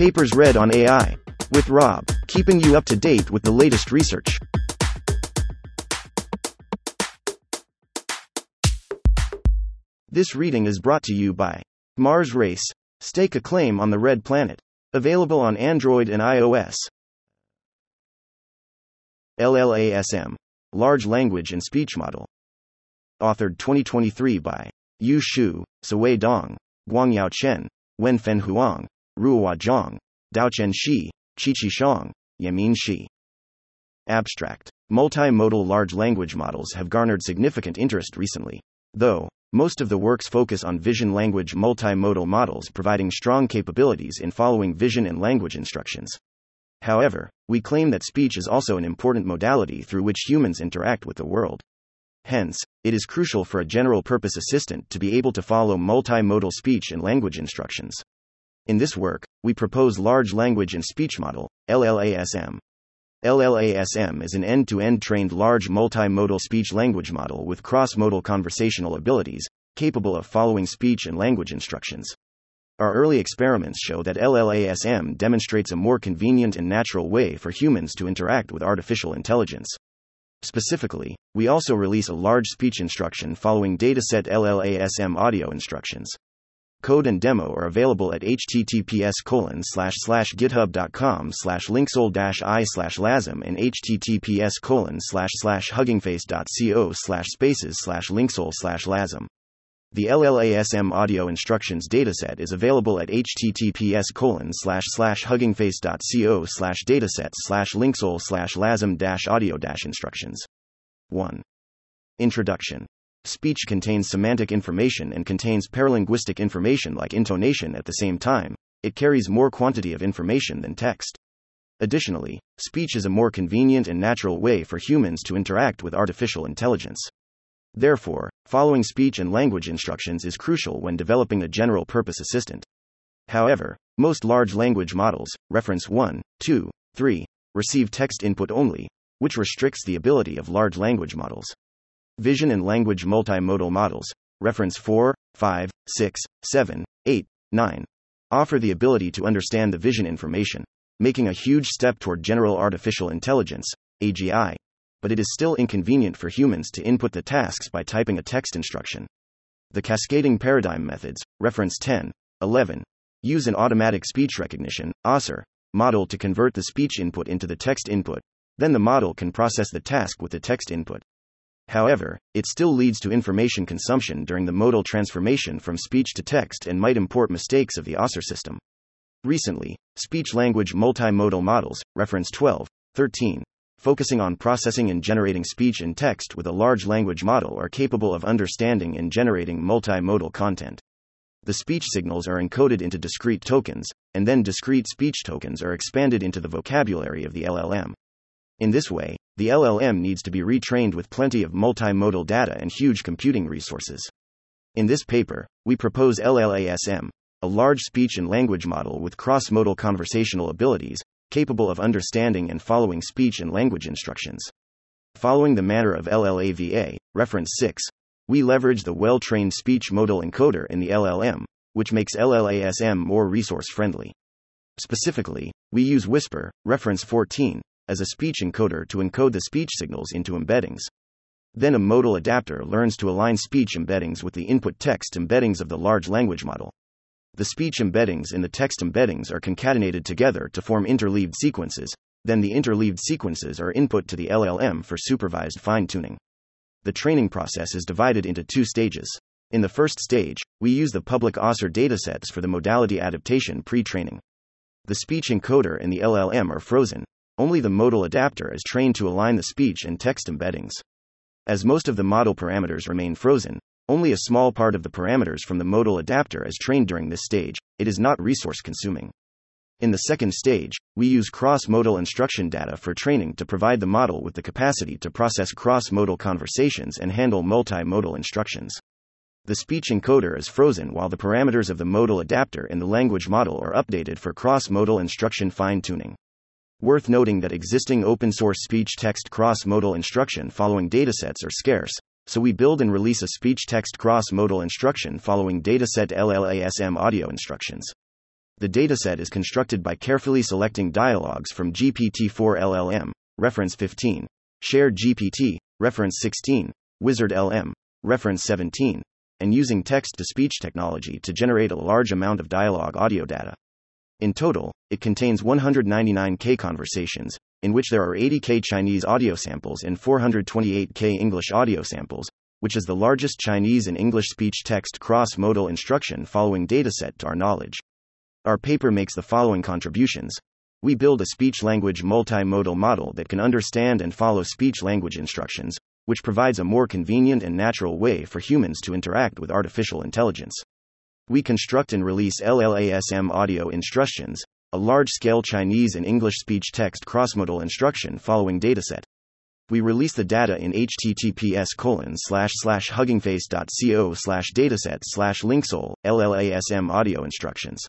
Papers read on AI. With Rob, keeping you up to date with the latest research. This reading is brought to you by Mars Race. Stake a claim on the Red Planet. Available on Android and iOS. LLASM. Large Language and Speech Model. Authored 2023 by Yu Shu, Siwei Dong, Guangyao Chen, Wenfen Huang, Ruihua Zhang, Daochen Shi, Qiqi Xiang, Yemin Shi. Abstract. Multimodal large language models have garnered significant interest recently. Though, most of the works focus on vision language multimodal models providing strong capabilities in following vision and language instructions. However, we claim that speech is also an important modality through which humans interact with the world. Hence, it is crucial for a general purpose assistant to be able to follow multimodal speech and language instructions. In this work, we propose Large Language and Speech Model, LLASM. LLASM is an end to end trained large multimodal speech language model with cross modal conversational abilities, capable of following speech and language instructions. Our early experiments show that LLASM demonstrates a more convenient and natural way for humans to interact with artificial intelligence. Specifically, we also release a large speech instruction following dataset LLASM audio instructions. Code and demo are available at https colon slash slash github.com slash LinkSoul dash i slash lasm and https colon slash slash huggingface.co slash spaces slash LinkSoul slash lasm. The LLASM audio instructions dataset is available at https colon slash slash huggingface.co slash datasets slash LinkSoul slash lasm audio instructions. 1. Introduction. Speech contains semantic information and contains paralinguistic information like intonation at the same time, it carries more quantity of information than text. Additionally, speech is a more convenient and natural way for humans to interact with artificial intelligence. Therefore, following speech and language instructions is crucial when developing a general purpose assistant. However, most large language models, reference 1, 2, 3, receive text input only, which restricts the ability of large language models. Vision and language multimodal models, reference 4, 5, 6, 7, 8, 9, offer the ability to understand the vision information, making a huge step toward general artificial intelligence, AGI, but it is still inconvenient for humans to input the tasks by typing a text instruction. The cascading paradigm methods, reference 10, 11, use an automatic speech recognition, ASR, model to convert the speech input into the text input, then the model can process the task with the text input. However, it still leads to information consumption during the modal transformation from speech to text and might import mistakes of the ASR system. Recently, speech language multimodal models, reference 12, 13, focusing on processing and generating speech and text with a large language model are capable of understanding and generating multimodal content. The speech signals are encoded into discrete tokens, and then discrete speech tokens are expanded into the vocabulary of the LLM. In this way, the LLM needs to be retrained with plenty of multimodal data and huge computing resources. In this paper, we propose LLASM, a large speech and language model with cross modal conversational abilities, capable of understanding and following speech and language instructions. Following the manner of LLAVA, reference 6, we leverage the well trained speech modal encoder in the LLM, which makes LLASM more resource friendly. Specifically, we use Whisper, reference 14, as a speech encoder to encode the speech signals into embeddings. Then a modal adapter learns to align speech embeddings with the input text embeddings of the large language model. The speech embeddings and the text embeddings are concatenated together to form interleaved sequences, then the interleaved sequences are input to the LLM for supervised fine tuning. The training process is divided into two stages. In the first stage, we use the public ASR datasets for the modality adaptation pre training. The speech encoder and the LLM are frozen, only the modal adapter is trained to align the speech and text embeddings. As most of the model parameters remain frozen, only a small part of the parameters from the modal adapter is trained during this stage, it is not resource consuming. In the second stage, we use cross modal instruction data for training to provide the model with the capacity to process cross modal conversations and handle multimodal instructions. The speech encoder is frozen while the parameters of the modal adapter in the language model are updated for cross modal instruction fine tuning. Worth noting that existing open source speech text cross modal instruction following datasets are scarce, so we build and release a speech text cross modal instruction following dataset LLASM audio instructions. The dataset is constructed by carefully selecting dialogues from GPT-4 LLM, reference 15, Shared GPT, reference 16, Wizard LM, reference 17, and using text to speech technology to generate a large amount of dialogue audio data. In total, it contains 199K conversations, in which there are 80K Chinese audio samples and 428K English audio samples, which is the largest Chinese and English speech text cross modal instruction following dataset to our knowledge. Our paper makes the following contributions. We build a speech language multimodal model that can understand and follow speech language instructions, which provides a more convenient and natural way for humans to interact with artificial intelligence. We construct and release LLASM audio instructions, a large scale Chinese and English speech text crossmodal instruction following dataset. We release the data in https colon slash slash huggingface.co slash dataset slash LinkSoul LLASM audio instructions.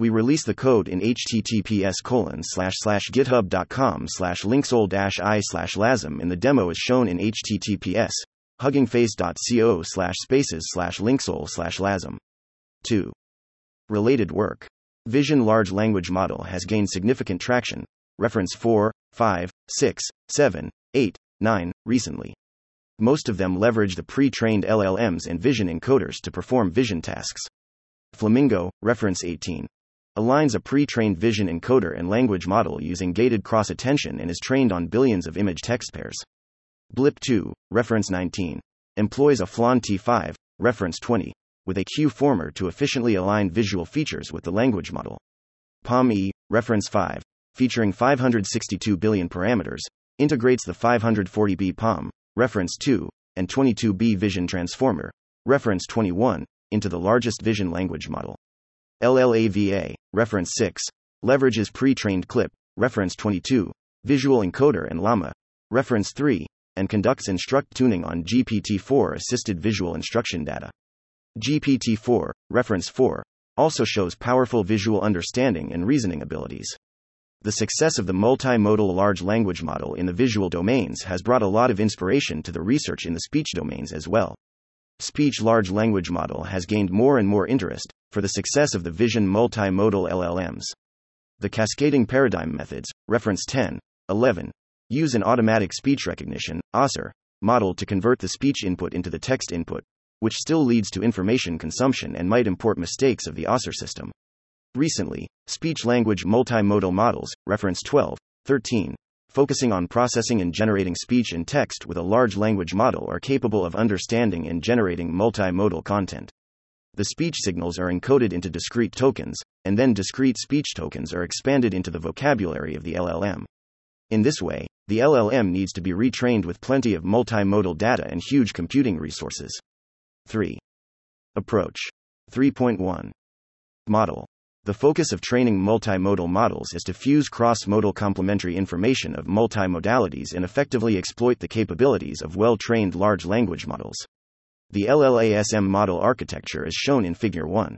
We release the code in https colon slash slash github.com slash LinkSoul dash i slash lasm and the demo is shown in https huggingface.co slash spaces slash LinkSoul slash lasm. 2. Related work. Vision Large Language Model has gained significant traction, reference 4, 5, 6, 7, 8, 9, recently. Most of them leverage the pre trained LLMs and vision encoders to perform vision tasks. Flamingo, reference 18 aligns a pre trained vision encoder and language model using gated cross attention and is trained on billions of image text pairs. Blip 2, reference 19, employs a Flan T5, reference 20, with a Q former to efficiently align visual features with the language model. PaLM E, reference 5, featuring 562 billion parameters, integrates the 540B PaLM, reference 2, and 22B Vision Transformer, reference 21, into the largest vision language model. LLAVA, reference 6, leverages pre trained CLIP, reference 22, visual encoder and Llama, reference 3, and conducts instruct tuning on GPT 4 assisted visual instruction data. GPT 4, reference 4, also shows powerful visual understanding and reasoning abilities. The success of the multimodal large language model in the visual domains has brought a lot of inspiration to the research in the speech domains as well. Speech large language model has gained more and more interest, for the success of the vision multimodal LLMs. The cascading paradigm methods, reference 10, 11, use an automatic speech recognition ASR, model to convert the speech input into the text input, which still leads to information consumption and might import mistakes of the ASR system. Recently, speech language multimodal models, reference 12, 13, focusing on processing and generating speech and text with a large language model are capable of understanding and generating multimodal content. The speech signals are encoded into discrete tokens, and then discrete speech tokens are expanded into the vocabulary of the LLM. In this way, the LLM needs to be retrained with plenty of multimodal data and huge computing resources. 3. Approach 3.1 Model The focus of training multimodal models is to fuse cross modal complementary information of multimodalities and effectively exploit the capabilities of well trained large language models. The LLASM model architecture is shown in Figure 1.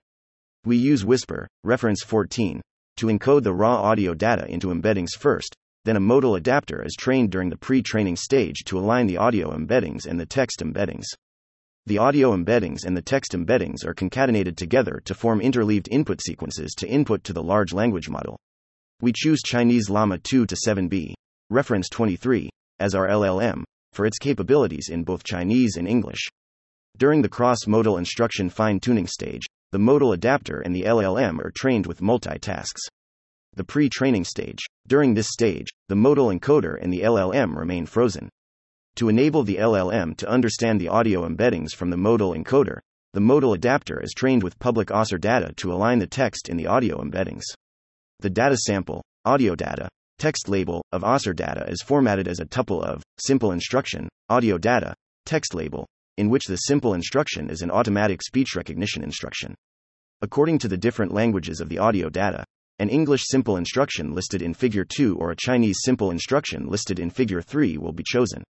We use Whisper, reference 14, to encode the raw audio data into embeddings first, then a modal adapter is trained during the pre training stage to align the audio embeddings and the text embeddings. The audio embeddings and the text embeddings are concatenated together to form interleaved input sequences to input to the large language model. We choose Chinese Llama 2 to 7b, reference 23, as our LLM, for its capabilities in both Chinese and English. During the cross modal instruction fine tuning stage, the modal adapter and the LLM are trained with multitasks. The pre training stage. During this stage, the modal encoder and the LLM remain frozen. To enable the LLM to understand the audio embeddings from the modal encoder, the modal adapter is trained with public ASR data to align the text in the audio embeddings. The data sample, audio data, text label of ASR data is formatted as a tuple of simple instruction, audio data, text label, in which the simple instruction is an automatic speech recognition instruction. According to the different languages of the audio data, an English simple instruction listed in Figure 2 or a Chinese simple instruction listed in Figure 3 will be chosen.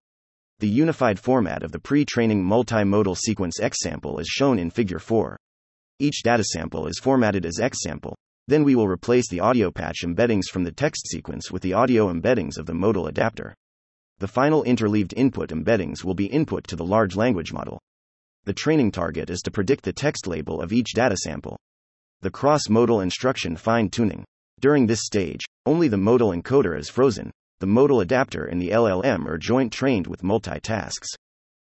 The unified format of the pre training multimodal sequence X sample is shown in Figure 4. Each data sample is formatted as X sample. Then we will replace the audio patch embeddings from the text sequence with the audio embeddings of the modal adapter. The final interleaved input embeddings will be input to the large language model. The training target is to predict the text label of each data sample. the cross modal instruction fine tuning. During this stage, only the modal encoder is frozen, the modal adapter and the LLM are joint trained with multitasks.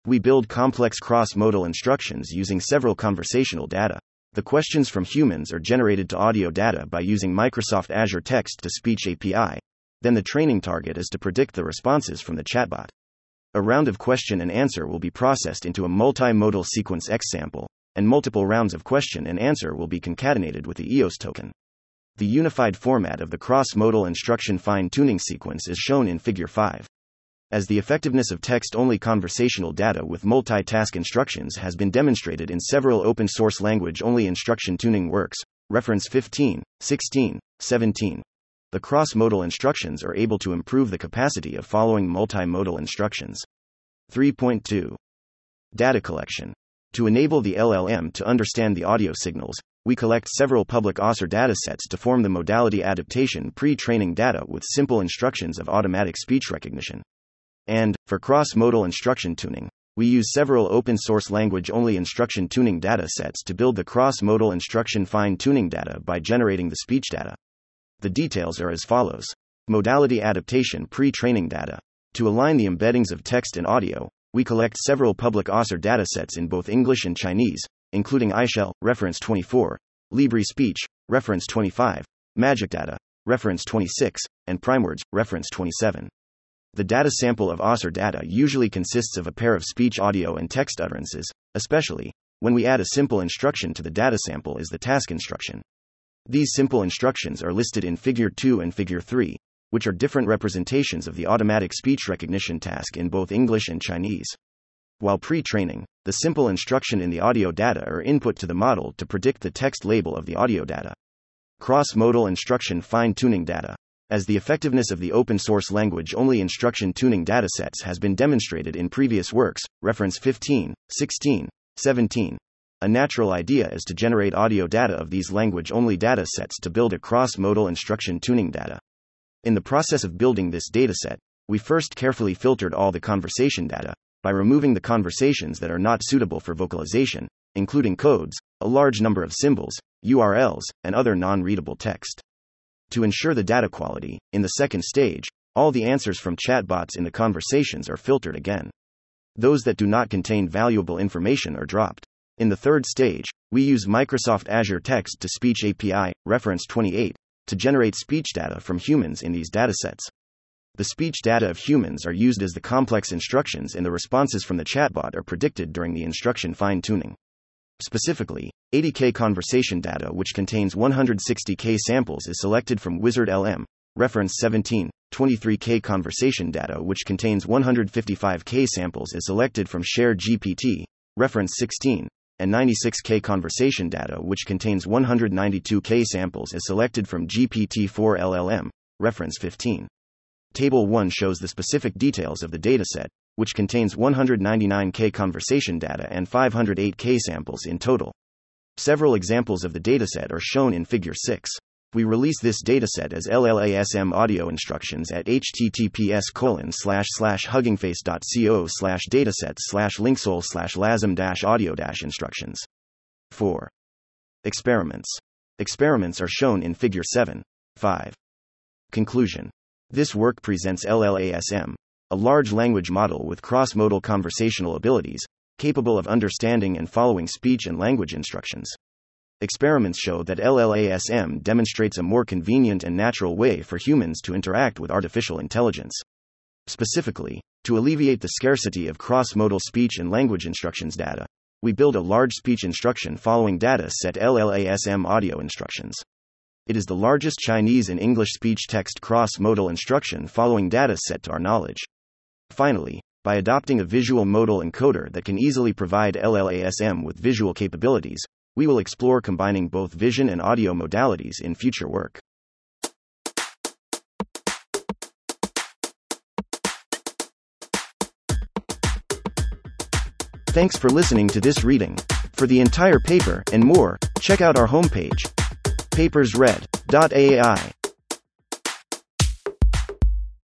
We build complex cross modal instructions using several conversational data. The questions from humans are generated to audio data by using Microsoft Azure Text to Speech API. Then the training target is to predict the responses from the chatbot. A round of question and answer will be processed into a multimodal sequence X sample, and multiple rounds of question and answer will be concatenated with the EOS token. The unified format of the cross modal instruction fine tuning sequence is shown in Figure 5 as the effectiveness of text only conversational data with multitask instructions has been demonstrated in several open source language only instruction tuning works. Reference 15, 16, 17. The cross modal instructions are able to improve the capacity of following multimodal instructions. 3.2 Data collection. To enable the LLM to understand the audio signals, we collect several public ASR datasets to form the modality adaptation pre training data with simple instructions of automatic speech recognition. And, for cross modal instruction tuning, we use several open source language only instruction tuning data sets to build the cross modal instruction fine tuning data by generating the speech data. The details are as follows Modality adaptation pre training data. To align the embeddings of text and audio, we collect several public ASR datasets in both English and Chinese, including AISHELL, reference 24, Libri Speech, reference 25, Magic Data, reference 26, and PrimeWords, reference 27. The data sample of ASR data usually consists of a pair of speech, audio, and text utterances, especially when we add a simple instruction to the data sample is the task instruction. These simple instructions are listed in Figure 2 and Figure 3, which are different representations of the automatic speech recognition task in both English and Chinese. While pre training, the simple instruction in the audio data or input to the model to predict the text label of the audio data. Cross modal instruction fine tuning data as the effectiveness of the open source language only instruction tuning datasets has been demonstrated in previous works, reference 15, 16, 17. A natural idea is to generate audio data of these language only datasets to build a cross modal instruction tuning data. In the process of building this dataset, we first carefully filtered all the conversation data by removing the conversations that are not suitable for vocalization, including codes, a large number of symbols, URLs, and other non readable text. To ensure the data quality, in the second stage, all the answers from chatbots in the conversations are filtered again. Those that do not contain valuable information are dropped. In the third stage, we use Microsoft Azure Text to Speech API, reference 28, to generate speech data from humans in these datasets. The speech data of humans are used as the complex instructions, and the responses from the chatbot are predicted during the instruction fine tuning. Specifically, 80K conversation data, which contains 160K samples, is selected from Wizard LM, reference 17. 23K conversation data, which contains 155K samples, is selected from Share GPT, reference 16. And 96K conversation data, which contains 192K samples, is selected from GPT 4 LLM, reference 15. Table 1 shows the specific details of the dataset, which contains 199K conversation data and 508K samples in total. Several examples of the dataset are shown in Figure 6. We release this dataset as LLASM audio instructions at https colon slash slash huggingface.co slash datasets slash LinkSoul slash lasm dash audio dash instructions. 4. Experiments. Experiments are shown in Figure 7. 5. Conclusion. This work presents LLASM, a large language model with cross modal conversational abilities, capable of understanding and following speech and language instructions. Experiments show that LLASM demonstrates a more convenient and natural way for humans to interact with artificial intelligence. Specifically, to alleviate the scarcity of cross modal speech and language instructions data, we build a large speech instruction following data set LLASM audio instructions. It is the largest Chinese and English speech text cross modal instruction following data set to our knowledge. Finally, by adopting a visual modal encoder that can easily provide LLASM with visual capabilities, we will explore combining both vision and audio modalities in future work. Thanks for listening to this reading. For the entire paper and more, check out our homepage, papersread.ai.